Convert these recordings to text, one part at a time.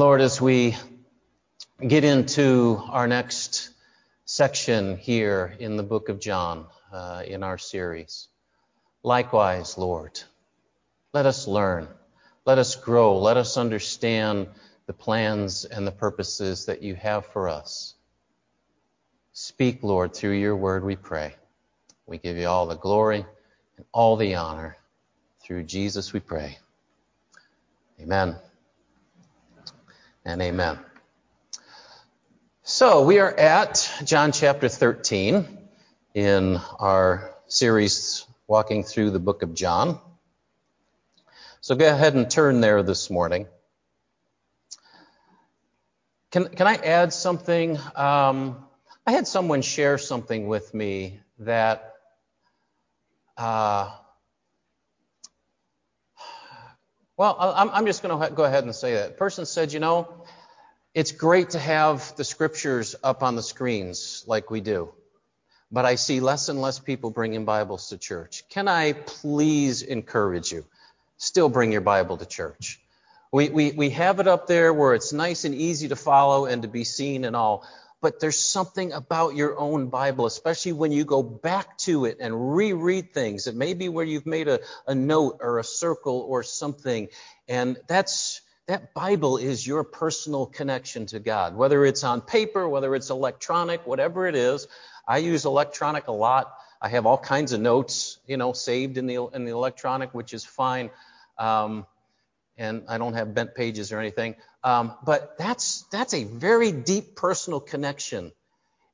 Lord, as we get into our next section here in the book of John uh, in our series, likewise, Lord, let us learn, let us grow, let us understand the plans and the purposes that you have for us. Speak, Lord, through your word, we pray. We give you all the glory and all the honor. Through Jesus we pray. Amen and amen. So we are at John chapter 13 in our series walking through the book of John. So go ahead and turn there this morning. Can, can I add something? Um, I had someone share something with me that uh, well, I'm, just going to go ahead and say that. The person said, you know, it's great to have the scriptures up on the screens like we do, but I see less and less people bringing Bibles to church. Can I please encourage you? Still bring your Bible to church. We, we, we have it up there where it's nice and easy to follow and to be seen and all. But there's something about your own Bible, especially when you go back to it and reread things. It may be where you've made a, a note or a circle or something. And that's, that Bible is your personal connection to God, whether it's on paper, whether it's electronic, whatever it is. I use electronic a lot. I have all kinds of notes, you know, saved in the in the electronic, which is fine. Um, and I don't have bent pages or anything. Um, but that's that's a very deep personal connection.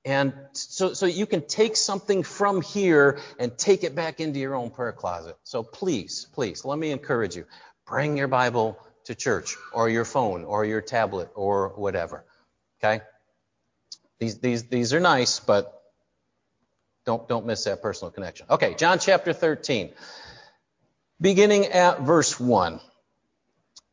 And so, so you can take something from here and take it back into your own prayer closet. So please, please, let me encourage you. Bring your Bible to church or your phone or your tablet or whatever. Okay? These, these, these are nice, but don't, don't miss that personal connection. Okay, John chapter 13. Beginning at verse 1.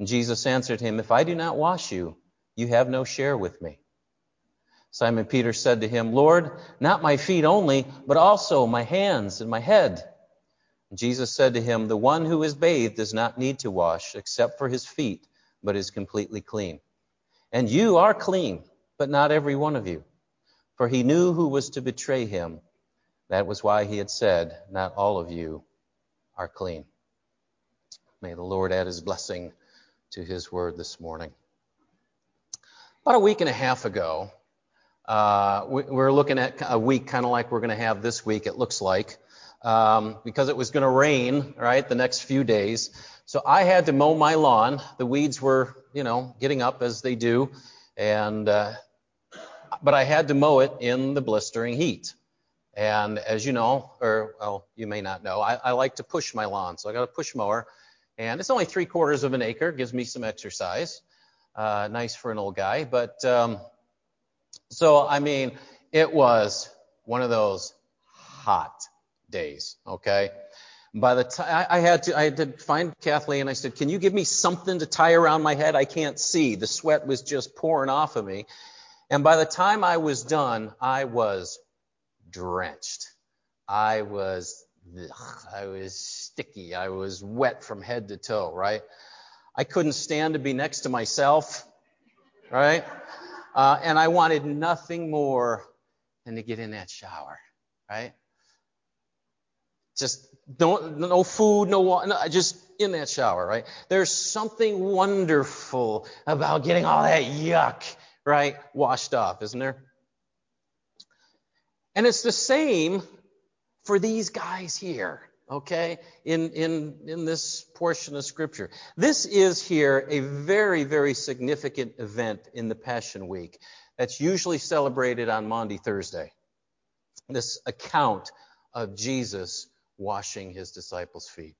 And Jesus answered him, If I do not wash you, you have no share with me. Simon Peter said to him, Lord, not my feet only, but also my hands and my head. Jesus said to him, The one who is bathed does not need to wash except for his feet, but is completely clean. And you are clean, but not every one of you. For he knew who was to betray him. That was why he had said, Not all of you are clean. May the Lord add his blessing to his word this morning. About a week and a half ago, uh, we, we're looking at a week kind of like we're going to have this week, it looks like um, because it was going to rain, right, the next few days. So I had to mow my lawn. The weeds were, you know, getting up as they do, and uh, but I had to mow it in the blistering heat. And as you know, or well, you may not know, I, I like to push my lawn, so I got a push mower, and it's only three quarters of an acre, gives me some exercise. Uh, nice for an old guy, but um, so I mean, it was one of those hot days. Okay. By the time I had to, I had to find Kathleen. I said, "Can you give me something to tie around my head? I can't see. The sweat was just pouring off of me." And by the time I was done, I was drenched. I was, I was sticky. I was wet from head to toe. Right? I couldn't stand to be next to myself. Right? Uh, and I wanted nothing more than to get in that shower. Right? Just don't, no food, no water, just in that shower, right? There's something wonderful about getting all that yuck right? Washed off, isn't there? And it's the same for these guys here, okay, in, in, in this portion of Scripture. This is here a very, very significant event in the Passion Week that's usually celebrated on Maundy Thursday. This account of Jesus washing his disciples' feet.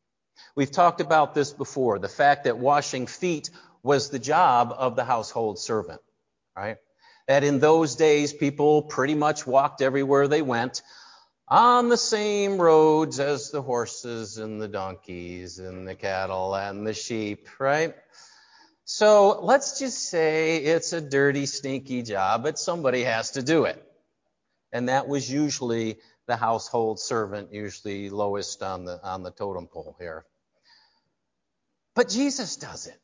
We've talked about this before the fact that washing feet was the job of the household servant, right? That in those days, people pretty much walked everywhere they went on the same roads as the horses and the donkeys and the cattle and the sheep, right? So let's just say it's a dirty, stinky job, but somebody has to do it. And that was usually the household servant, usually lowest on the, on the totem pole here. But Jesus does it.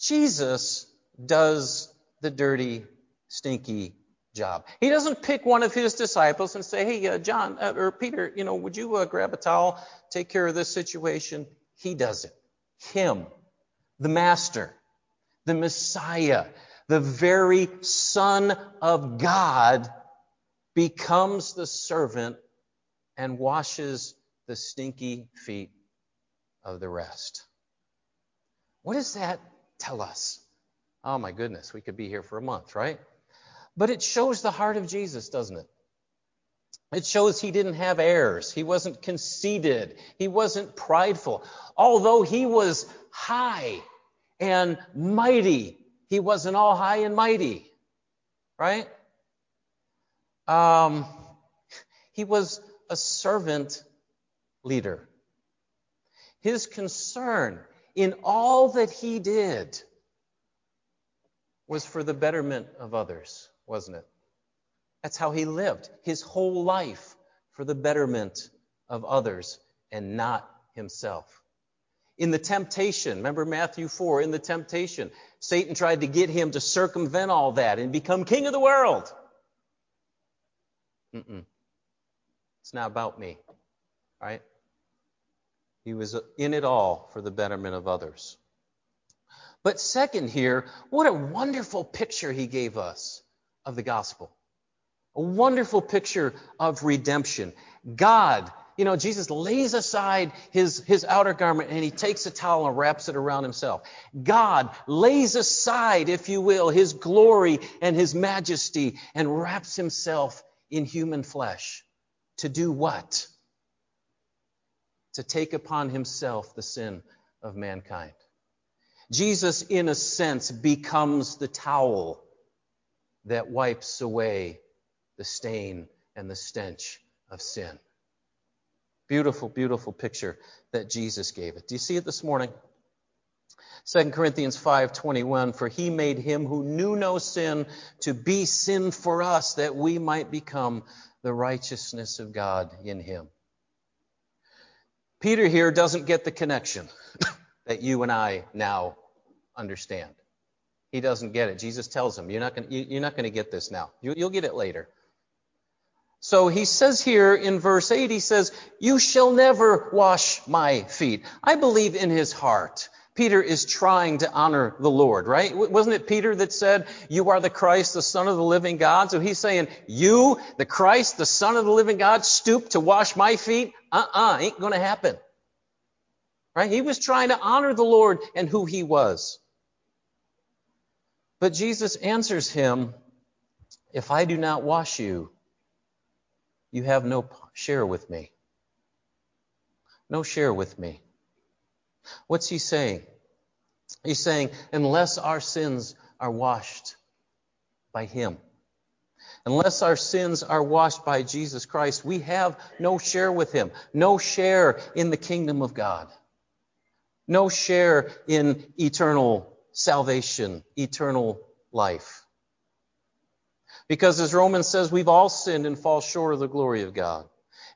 Jesus does the dirty, stinky job. He doesn't pick one of his disciples and say, hey, uh, John, uh, or Peter, you know, would you uh, grab a towel, take care of this situation? He does it. Him, the Master, the Messiah, the very Son of God, becomes the servant and washes the stinky feet of the rest. What does that tell us? Oh my goodness, we could be here for a month, right? But it shows the heart of Jesus, doesn't it? It shows he didn't have airs. He wasn't conceited. He wasn't prideful. Although he was high and mighty, he wasn't all high and mighty, right? Um, he was a servant leader. His concern in all that he did was for the betterment of others, wasn't it? That's how he lived his whole life for the betterment of others and not himself. In the temptation, remember Matthew 4, in the temptation, Satan tried to get him to circumvent all that and become king of the world. Mm-mm. It's not about me, right? He was in it all for the betterment of others. But second, here, what a wonderful picture he gave us of the gospel. A wonderful picture of redemption. God, you know, Jesus lays aside his, his outer garment and he takes a towel and wraps it around himself. God lays aside, if you will, his glory and his majesty and wraps himself in human flesh. To do what? to take upon himself the sin of mankind. Jesus, in a sense, becomes the towel that wipes away the stain and the stench of sin. Beautiful, beautiful picture that Jesus gave it. Do you see it this morning? 2 Corinthians 5:21 for he made him who knew no sin to be sin for us that we might become the righteousness of God in him. Peter here doesn't get the connection that you and I now understand. He doesn't get it. Jesus tells him, You're not going to get this now. You, you'll get it later. So he says here in verse 8, he says, You shall never wash my feet. I believe in his heart Peter is trying to honor the Lord, right? Wasn't it Peter that said, You are the Christ, the Son of the living God? So he's saying, You, the Christ, the Son of the living God, stoop to wash my feet? Uh uh-uh, uh, ain't gonna happen. Right? He was trying to honor the Lord and who he was. But Jesus answers him, If I do not wash you, you have no share with me. No share with me. What's he saying? He's saying, unless our sins are washed by him, unless our sins are washed by Jesus Christ, we have no share with him, no share in the kingdom of God, no share in eternal salvation, eternal life. Because as Romans says, we've all sinned and fall short of the glory of God.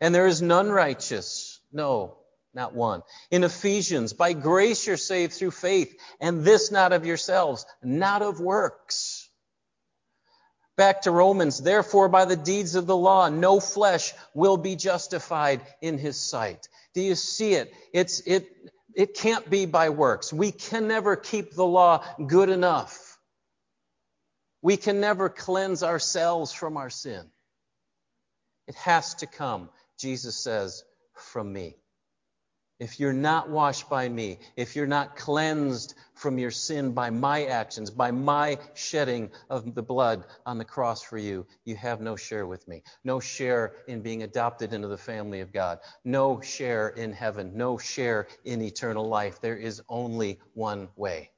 And there is none righteous. No, not one. In Ephesians, by grace you're saved through faith, and this not of yourselves, not of works. Back to Romans, therefore by the deeds of the law, no flesh will be justified in his sight. Do you see it? It's, it, it can't be by works. We can never keep the law good enough. We can never cleanse ourselves from our sin. It has to come, Jesus says, from me. If you're not washed by me, if you're not cleansed from your sin by my actions, by my shedding of the blood on the cross for you, you have no share with me. No share in being adopted into the family of God. No share in heaven. No share in eternal life. There is only one way.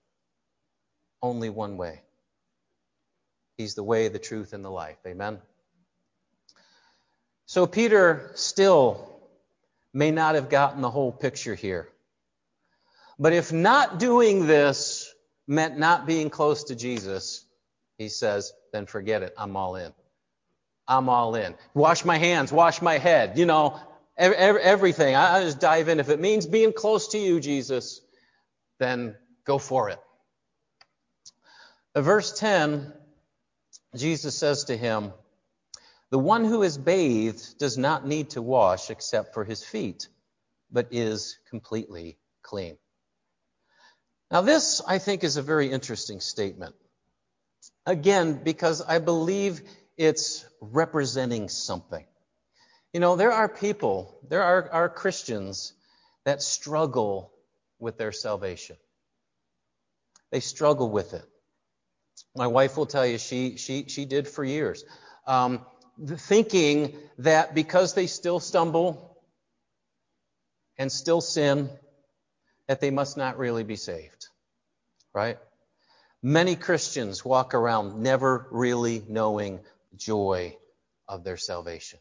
Only one way. He's the way, the truth, and the life. Amen. So Peter still may not have gotten the whole picture here. But if not doing this meant not being close to Jesus, he says, then forget it. I'm all in. I'm all in. Wash my hands, wash my head, you know, everything. I just dive in. If it means being close to you, Jesus, then go for it. verse 10, Jesus says to him, the one who is bathed does not need to wash except for his feet, but is completely clean. Now, this, I think, is a very interesting statement. Again, because I believe it's representing something. You know, there are people, there are, are Christians that struggle with their salvation. They struggle with it. My wife will tell you she she she did for years. Um, thinking that because they still stumble and still sin, that they must not really be saved. Right? Many Christians walk around never really knowing joy of their salvation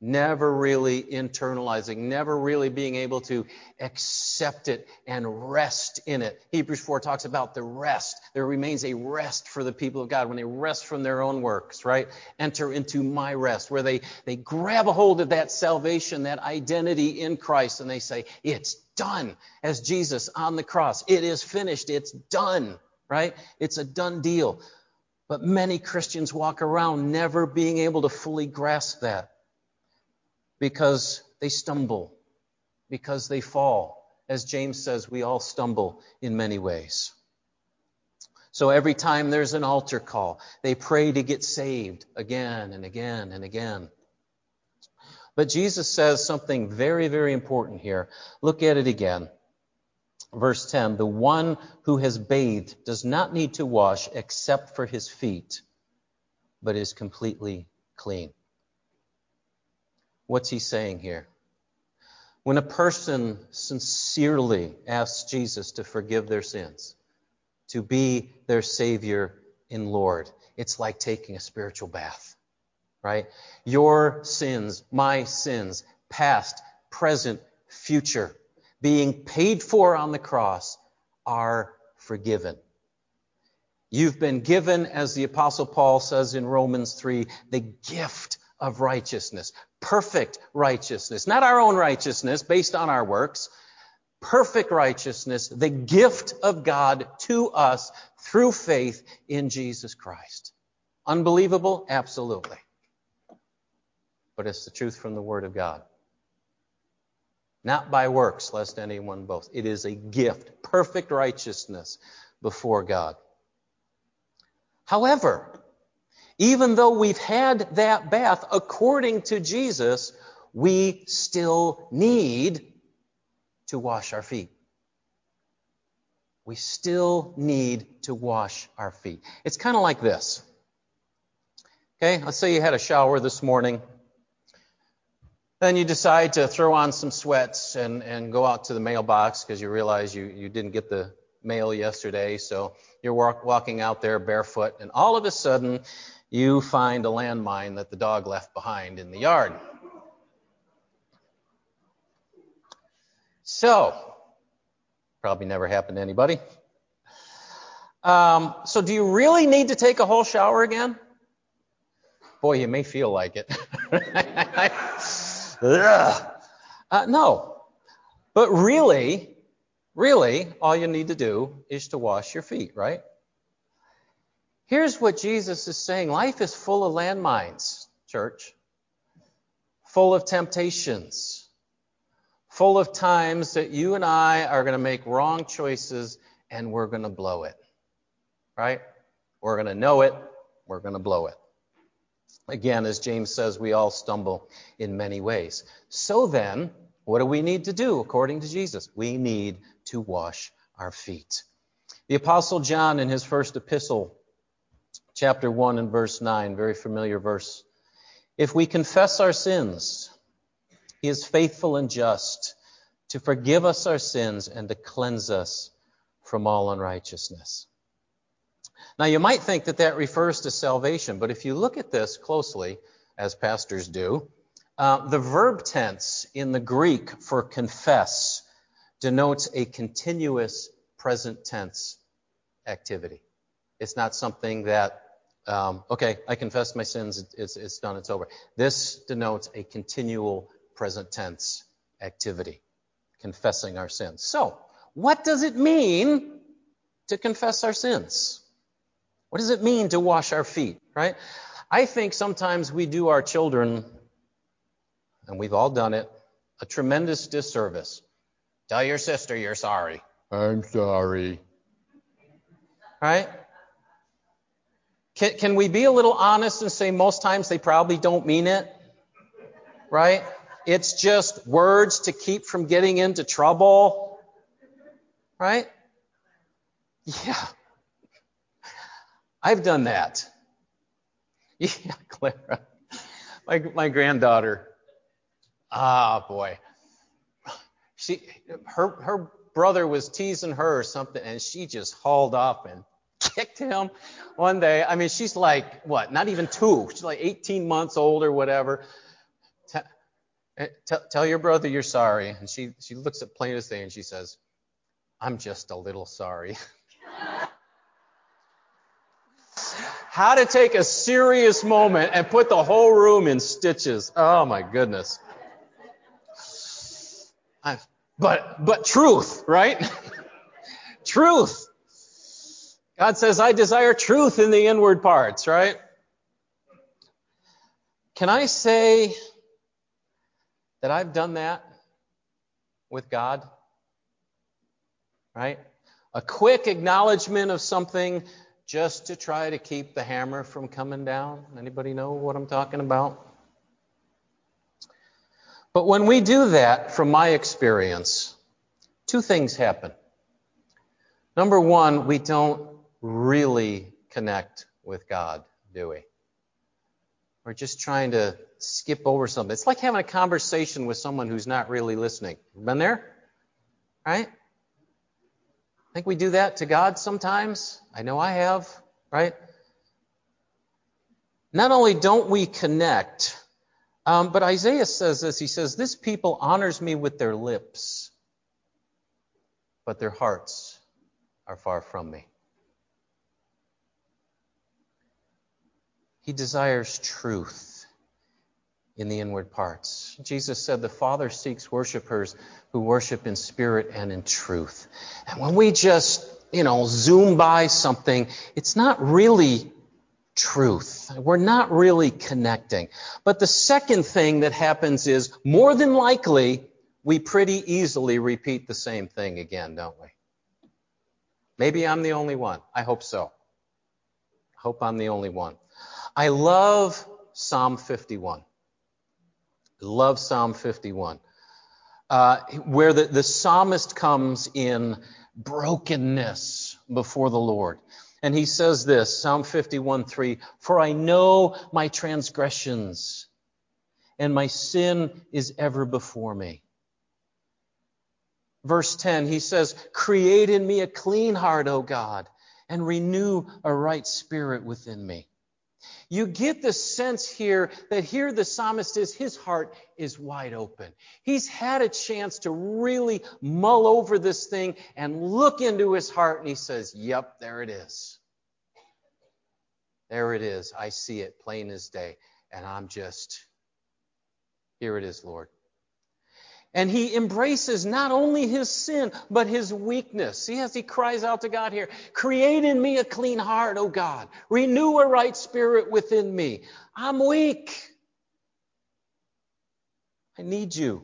never really internalizing, never really being able to accept it and rest in it. Hebrews 4 talks about the rest. There remains a rest for the people of God when they rest from their own works, right? Enter into my rest, where they, they grab a hold of that salvation, that identity in Christ, and they say, It's done. As Jesus on the cross, it is finished, it's done, right? It's a done deal. But many Christians walk around never being able to fully grasp that because they stumble, because they fall. As James says, we all stumble in many ways. So every time there's an altar call, they pray to get saved again and again and again. But Jesus says something very, very important here. Look at it again. Verse 10 The one who has bathed does not need to wash except for his feet, but is completely clean. What's he saying here? When a person sincerely asks Jesus to forgive their sins, to be their Savior and Lord, it's like taking a spiritual bath, right? Your sins, my sins, past, present, future, being paid for on the cross, are forgiven. You've been given, as the Apostle Paul says in Romans 3, the gift of righteousness, perfect righteousness, not our own righteousness based on our works, perfect righteousness, the gift of God to us through faith in Jesus Christ. Unbelievable? Absolutely. But it's the truth from the Word of God. Not by works, lest anyone boast. It is a gift, perfect righteousness before God. However, even though we've had that bath according to Jesus, we still need to wash our feet. We still need to wash our feet. It's kind of like this. Okay, let's say you had a shower this morning. Then you decide to throw on some sweats and, and go out to the mailbox because you realize you, you didn't get the mail yesterday. So you're walk, walking out there barefoot, and all of a sudden you find a landmine that the dog left behind in the yard. So, probably never happened to anybody. Um, so, do you really need to take a whole shower again? Boy, you may feel like it. uh, no. But really, really, all you need to do is to wash your feet, right? Here's what Jesus is saying life is full of landmines, church, full of temptations, full of times that you and I are going to make wrong choices and we're going to blow it. Right? We're going to know it. We're going to blow it. Again, as James says, we all stumble in many ways. So then, what do we need to do according to Jesus? We need to wash our feet. The Apostle John, in his first epistle, chapter 1 and verse 9, very familiar verse. If we confess our sins, he is faithful and just to forgive us our sins and to cleanse us from all unrighteousness. Now, you might think that that refers to salvation, but if you look at this closely, as pastors do, uh, the verb tense in the Greek for confess denotes a continuous present tense activity. It's not something that, um, okay, I confess my sins, it's, it's done, it's over. This denotes a continual present tense activity, confessing our sins. So, what does it mean to confess our sins? What does it mean to wash our feet, right? I think sometimes we do our children, and we've all done it, a tremendous disservice. Tell your sister you're sorry. I'm sorry. Right? Can, can we be a little honest and say most times they probably don't mean it? Right? It's just words to keep from getting into trouble. Right? Yeah. I've done that. Yeah, Clara. My, my granddaughter. Ah, boy. She, her, her brother was teasing her or something, and she just hauled off and kicked him one day. I mean, she's like, what, not even two. She's like 18 months old or whatever. Eh, tell, your brother you're sorry. And she, she looks at plain as day and she says, I'm just a little sorry. How to take a serious moment and put the whole room in stitches. Oh my goodness. I, but, but truth, right? truth. God says, I desire truth in the inward parts, right? Can I say that I've done that with God? Right? A quick acknowledgement of something just to try to keep the hammer from coming down. Anybody know what I'm talking about? But when we do that, from my experience, two things happen. Number one, we don't really connect with God, do we? We're just trying to skip over something. It's like having a conversation with someone who's not really listening. Been there? Right? I think we do that to God sometimes. I know I have, right? Not only don't we connect, um, but Isaiah says this. He says, This people honors me with their lips, but their hearts are far from me. He desires truth in the inward parts. Jesus said the Father seeks worshipers who worship in spirit and in truth. And when we just, you know, zoom by something, it's not really truth. We're not really connecting. But the second thing that happens is more than likely, we pretty easily repeat the same thing again, don't we? Maybe I'm the only one. I hope so. I hope I'm the only one. I love Psalm 51. I love Psalm 51. Uh, where the, the psalmist comes in brokenness before the Lord. And he says this, Psalm 51 3, For I know my transgressions, and my sin is ever before me. Verse 10, he says, Create in me a clean heart, O God, and renew a right spirit within me. You get the sense here that here the psalmist is, his heart is wide open. He's had a chance to really mull over this thing and look into his heart, and he says, Yep, there it is. There it is. I see it plain as day. And I'm just, here it is, Lord. And he embraces not only his sin, but his weakness. See, as he cries out to God here, create in me a clean heart, O God. Renew a right spirit within me. I'm weak. I need you.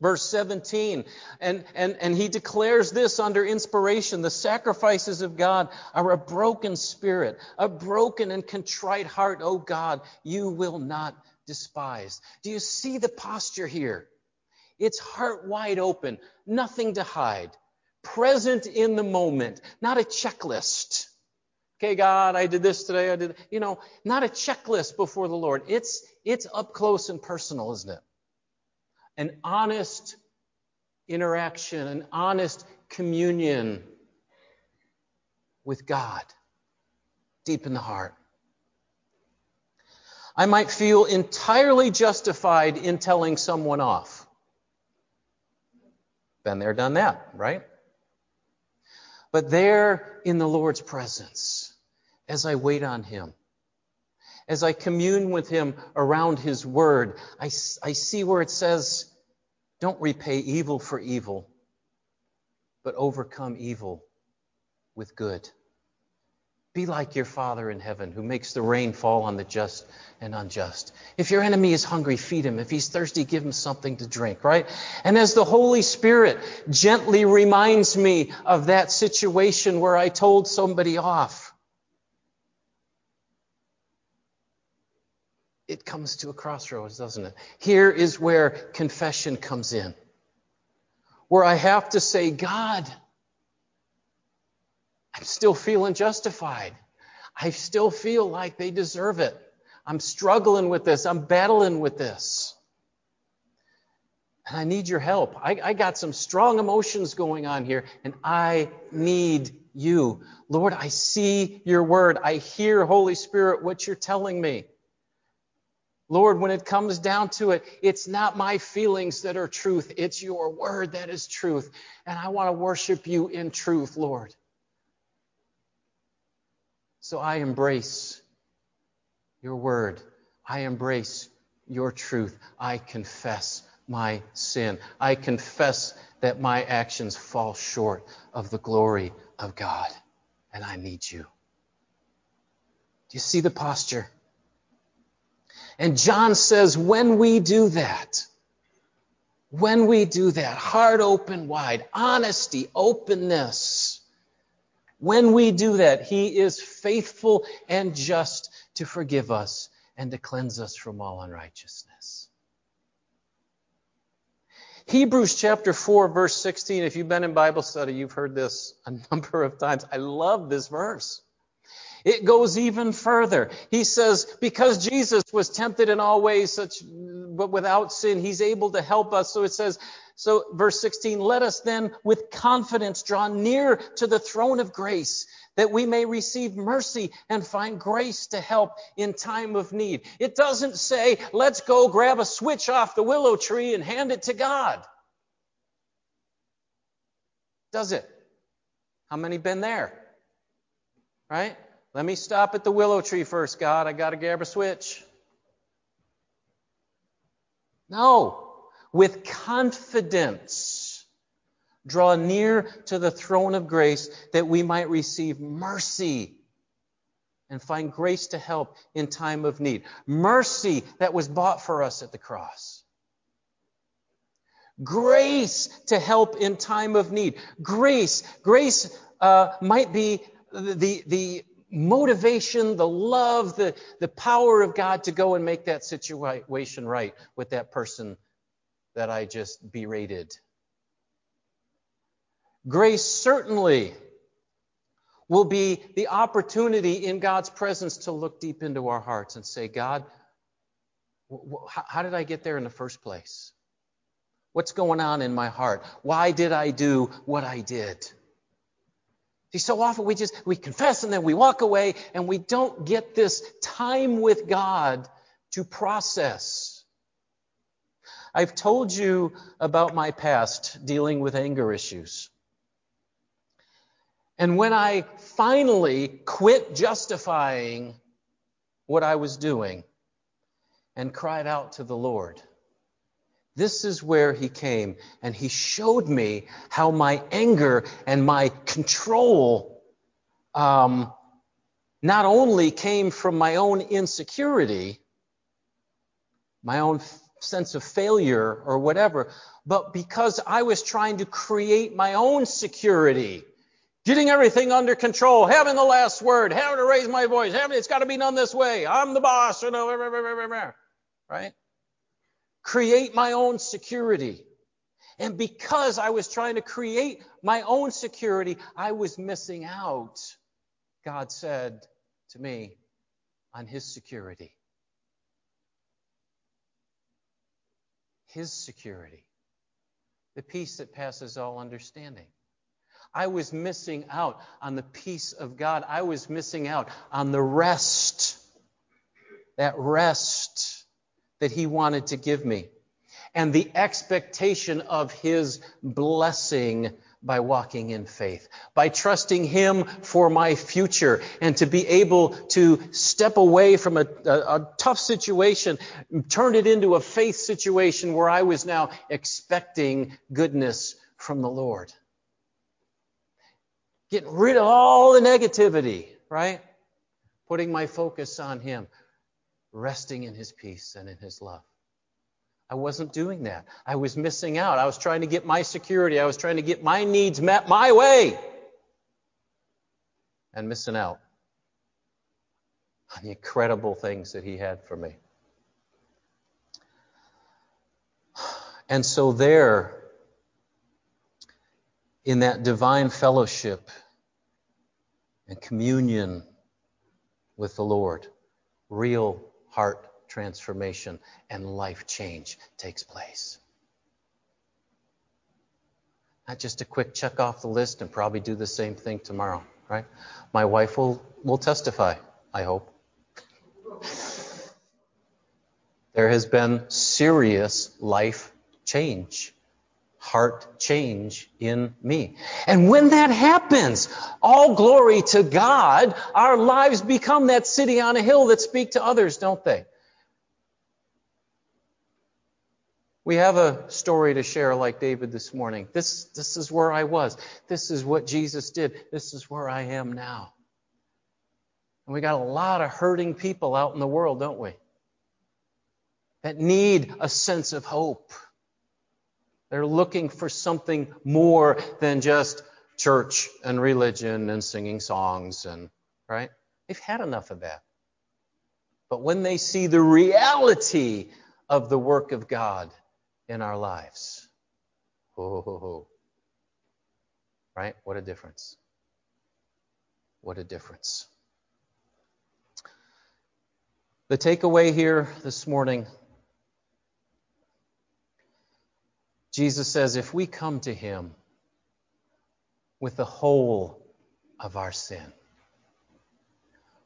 Verse 17, and, and, and he declares this under inspiration the sacrifices of God are a broken spirit, a broken and contrite heart, O God, you will not despise. Do you see the posture here? It's heart wide open, nothing to hide, present in the moment, not a checklist. Okay, God, I did this today, I did, you know, not a checklist before the Lord. It's, it's up close and personal, isn't it? An honest interaction, an honest communion with God deep in the heart. I might feel entirely justified in telling someone off. Been there, done that, right? But there in the Lord's presence, as I wait on Him, as I commune with Him around His Word, I, I see where it says, don't repay evil for evil, but overcome evil with good. Be like your Father in heaven who makes the rain fall on the just and unjust. If your enemy is hungry, feed him. If he's thirsty, give him something to drink, right? And as the Holy Spirit gently reminds me of that situation where I told somebody off, it comes to a crossroads, doesn't it? Here is where confession comes in, where I have to say, God, I'm still feeling justified. I still feel like they deserve it. I'm struggling with this. I'm battling with this. And I need your help. I, I, got some strong emotions going on here, and I need you. Lord, I see your word. I hear, Holy Spirit, what you're telling me. Lord, when it comes down to it, it's not my feelings that are truth. It's your word that is truth. And I want to worship you in truth, Lord. So I embrace your word. I embrace your truth. I confess my sin. I confess that my actions fall short of the glory of God, and I need you. Do you see the posture? And John says, when we do that, when we do that, heart open wide, honesty, openness, when we do that, He is faithful and just to forgive us and to cleanse us from all unrighteousness. Hebrews chapter 4, verse 16. If you've been in Bible study, you've heard this a number of times. I love this verse. It goes even further. He says, because Jesus was tempted in all ways, such, but without sin, he's able to help us. So it says, so verse 16, let us then with confidence draw near to the throne of grace that we may receive mercy and find grace to help in time of need. It doesn't say, let's go grab a switch off the willow tree and hand it to God. Does it? How many been there? Right? Let me stop at the willow tree first, God. I got to grab a switch. No. With confidence, draw near to the throne of grace that we might receive mercy and find grace to help in time of need. Mercy that was bought for us at the cross. Grace to help in time of need. Grace, grace uh, might be the, the motivation, the love, the, the power of God to go and make that situation right with that person that I just berated. Grace certainly will be the opportunity in God's presence to look deep into our hearts and say, God, how did I get there in the first place? What's going on in my heart? Why did I do what I did? See, so often we just, we confess and then we walk away and we don't get this time with God to process. I've told you about my past dealing with anger issues. And when I finally quit justifying what I was doing and cried out to the Lord, this is where he came and he showed me how my anger and my control um, not only came from my own insecurity, my own sense of failure or whatever, but because I was trying to create my own security. Getting everything under control, having the last word, having to raise my voice, having it's got to be done this way. I'm the boss, you know, right? Create my own security. And because I was trying to create my own security, I was missing out, God said to me, on His security. His security. The peace that passes all understanding. I was missing out on the peace of God. I was missing out on the rest, that rest that He wanted to give me, and the expectation of His blessing by walking in faith, by trusting Him for my future, and to be able to step away from a, a, a, tough situation, turn it into a faith situation where I was now expecting goodness from the Lord. Getting rid of all the negativity, right? Putting my focus on Him, resting in His peace and in His love. I wasn't doing that. I was missing out. I was trying to get my security. I was trying to get my needs met my way. And missing out on the incredible things that He had for me. And so, there, in that divine fellowship and communion with the Lord, real heart transformation and life change takes place. Not just a quick check off the list and probably do the same thing tomorrow, right? My wife will, will testify, I hope. There has been serious life change, heart change in me. And when that happens, all glory to God, our lives become that city on a hill that speak to others, don't they? We have a story to share like David this morning. This, this is where I was. This is what Jesus did. This is where I am now. And we got a lot of hurting people out in the world, don't we? That need a sense of hope. They're looking for something more than just church and religion and singing songs and, right? They've had enough of that. But when they see the reality of the work of God, in our lives. Ho. Right? What a difference. What a difference. The takeaway here this morning Jesus says, if we come to Him with the whole of our sin,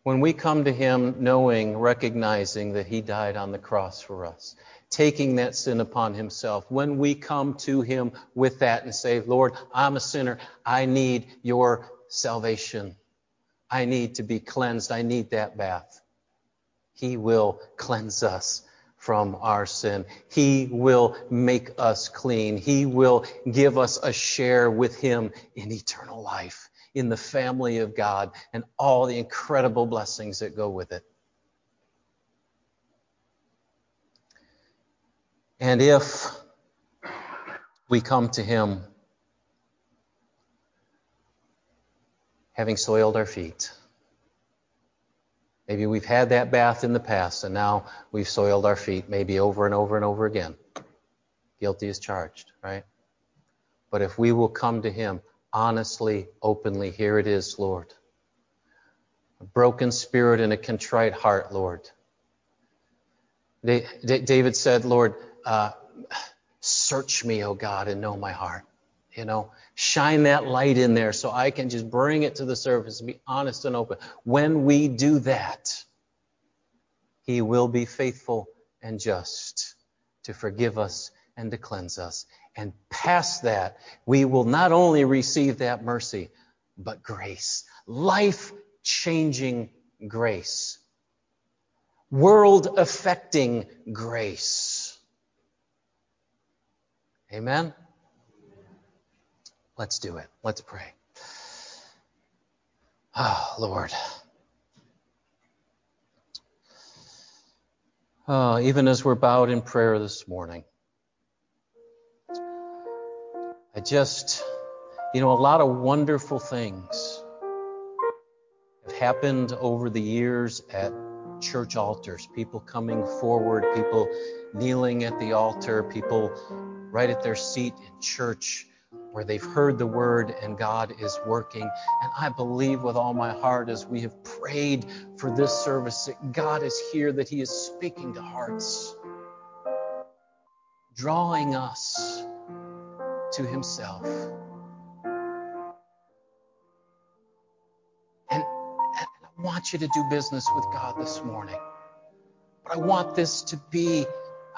when we come to Him knowing, recognizing that He died on the cross for us, taking that sin upon himself. When we come to him with that and say, Lord, I'm a sinner. I need your salvation. I need to be cleansed. I need that bath. He will cleanse us from our sin. He will make us clean. He will give us a share with him in eternal life, in the family of God, and all the incredible blessings that go with it. And if we come to Him having soiled our feet, maybe we've had that bath in the past and now we've soiled our feet, maybe over and over and over again. Guilty is charged, right? But if we will come to Him honestly, openly, here it is, Lord. A broken spirit and a contrite heart, Lord. David said, Lord, uh, search me, oh God, and know my heart. You know, shine that light in there so I can just bring it to the surface and be honest and open. When we do that, He will be faithful and just to forgive us and to cleanse us. And past that, we will not only receive that mercy, but grace. Life changing grace. World affecting grace. Amen? Let's do it. Let's pray. Oh, Lord. Uh, even as we're bowed in prayer this morning, I just, you know, a lot of wonderful things have happened over the years at church altars. People coming forward, people kneeling at the altar, people right at their seat in church where they've heard the word and God is working. And I believe with all my heart as we have prayed for this service that God is here, that He is speaking to hearts, drawing us to Himself. And, I want you to do business with God this morning. But I want this to be,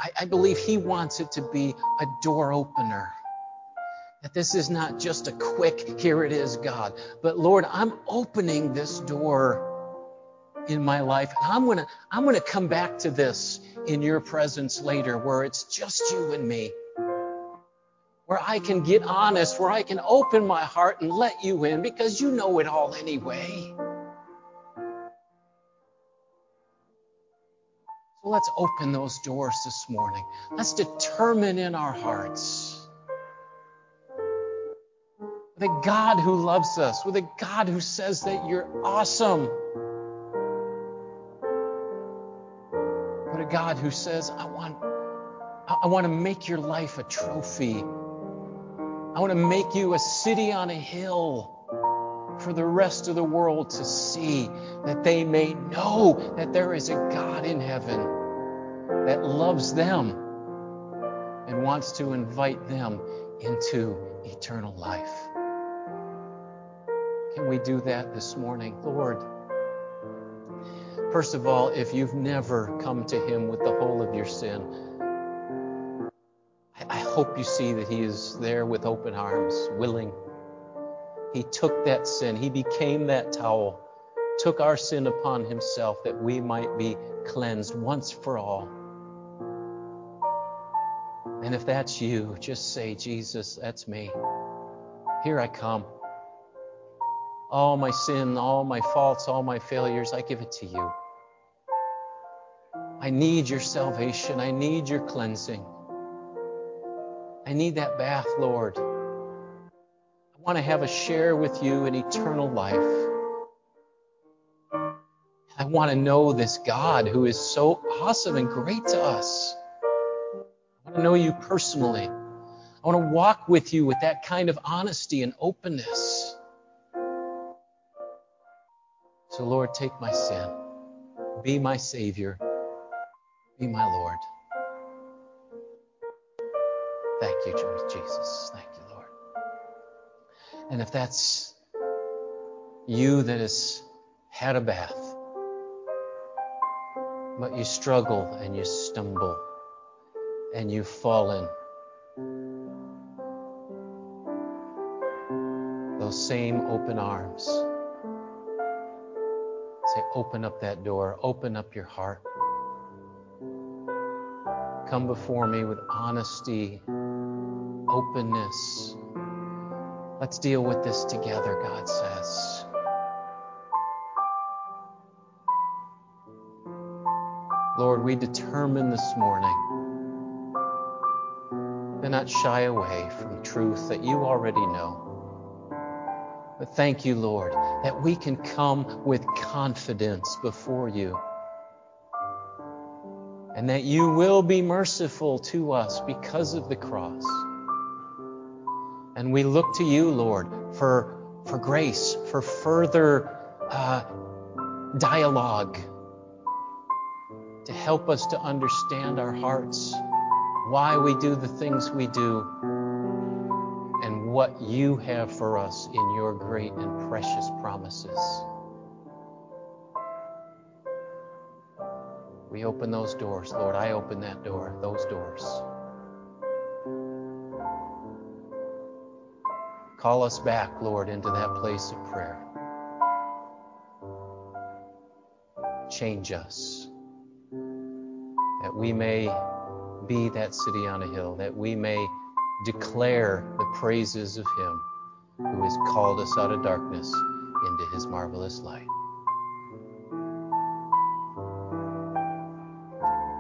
I, I believe He wants it to be a door opener that this is not just a quick, here it is, God. But Lord, I'm opening this door in my life. I'm gonna, I'm gonna come back to this in your presence later, where it's just you and me. Where I can get honest, where I can open my heart and let you in because you know it all anyway. So let's open those doors this morning. Let's determine in our hearts with a God who loves us, with a God who says that you're awesome, but a God who says, I want, I want to make your life a trophy. I want to make you a city on a hill for the rest of the world to see, that they may know that there is a God in heaven that loves them and wants to invite them into eternal life. Can we do that this morning? Lord, first of all, if you've never come to Him with the whole of your sin, I hope you see that He is there with open arms, willing. He took that sin, He became that towel, took our sin upon Himself that we might be cleansed once for all. And if that's you, just say, Jesus, that's me. Here I come all my sin, all my faults, all my failures, I give it to you. I need your salvation. I need your cleansing. I need that bath, Lord. I want to have a share with you in eternal life. I want to know this God who is so awesome and great to us. I want to know you personally. I want to walk with you with that kind of honesty and openness. So, Lord, take my sin. Be my Savior. Be my Lord. Thank you, Jesus. Thank you. And if that's you that has had a bath, but you struggle and you stumble and you've fallen, those same open arms Say, open up that door, open up your heart. Come before me with honesty, openness. Let's deal with this together, God says. Lord, we determine this morning to not shy away from truth that you already know. But thank you, Lord, that we can come with confidence before you. And that you will be merciful to us because of the cross. And we look to you, Lord, for, for grace, for further uh, dialogue to help us to understand our hearts, why we do the things we do and what you have for us in your great and precious promises. We open those doors, Lord. I open that door, those doors. Call us back, Lord, into that place of prayer. Change us that we may be that city on a hill, that we may declare the praises of Him who has called us out of darkness into His marvelous light.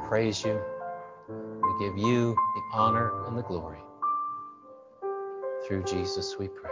praise you. We give you the honor and the glory. Through Jesus we pray.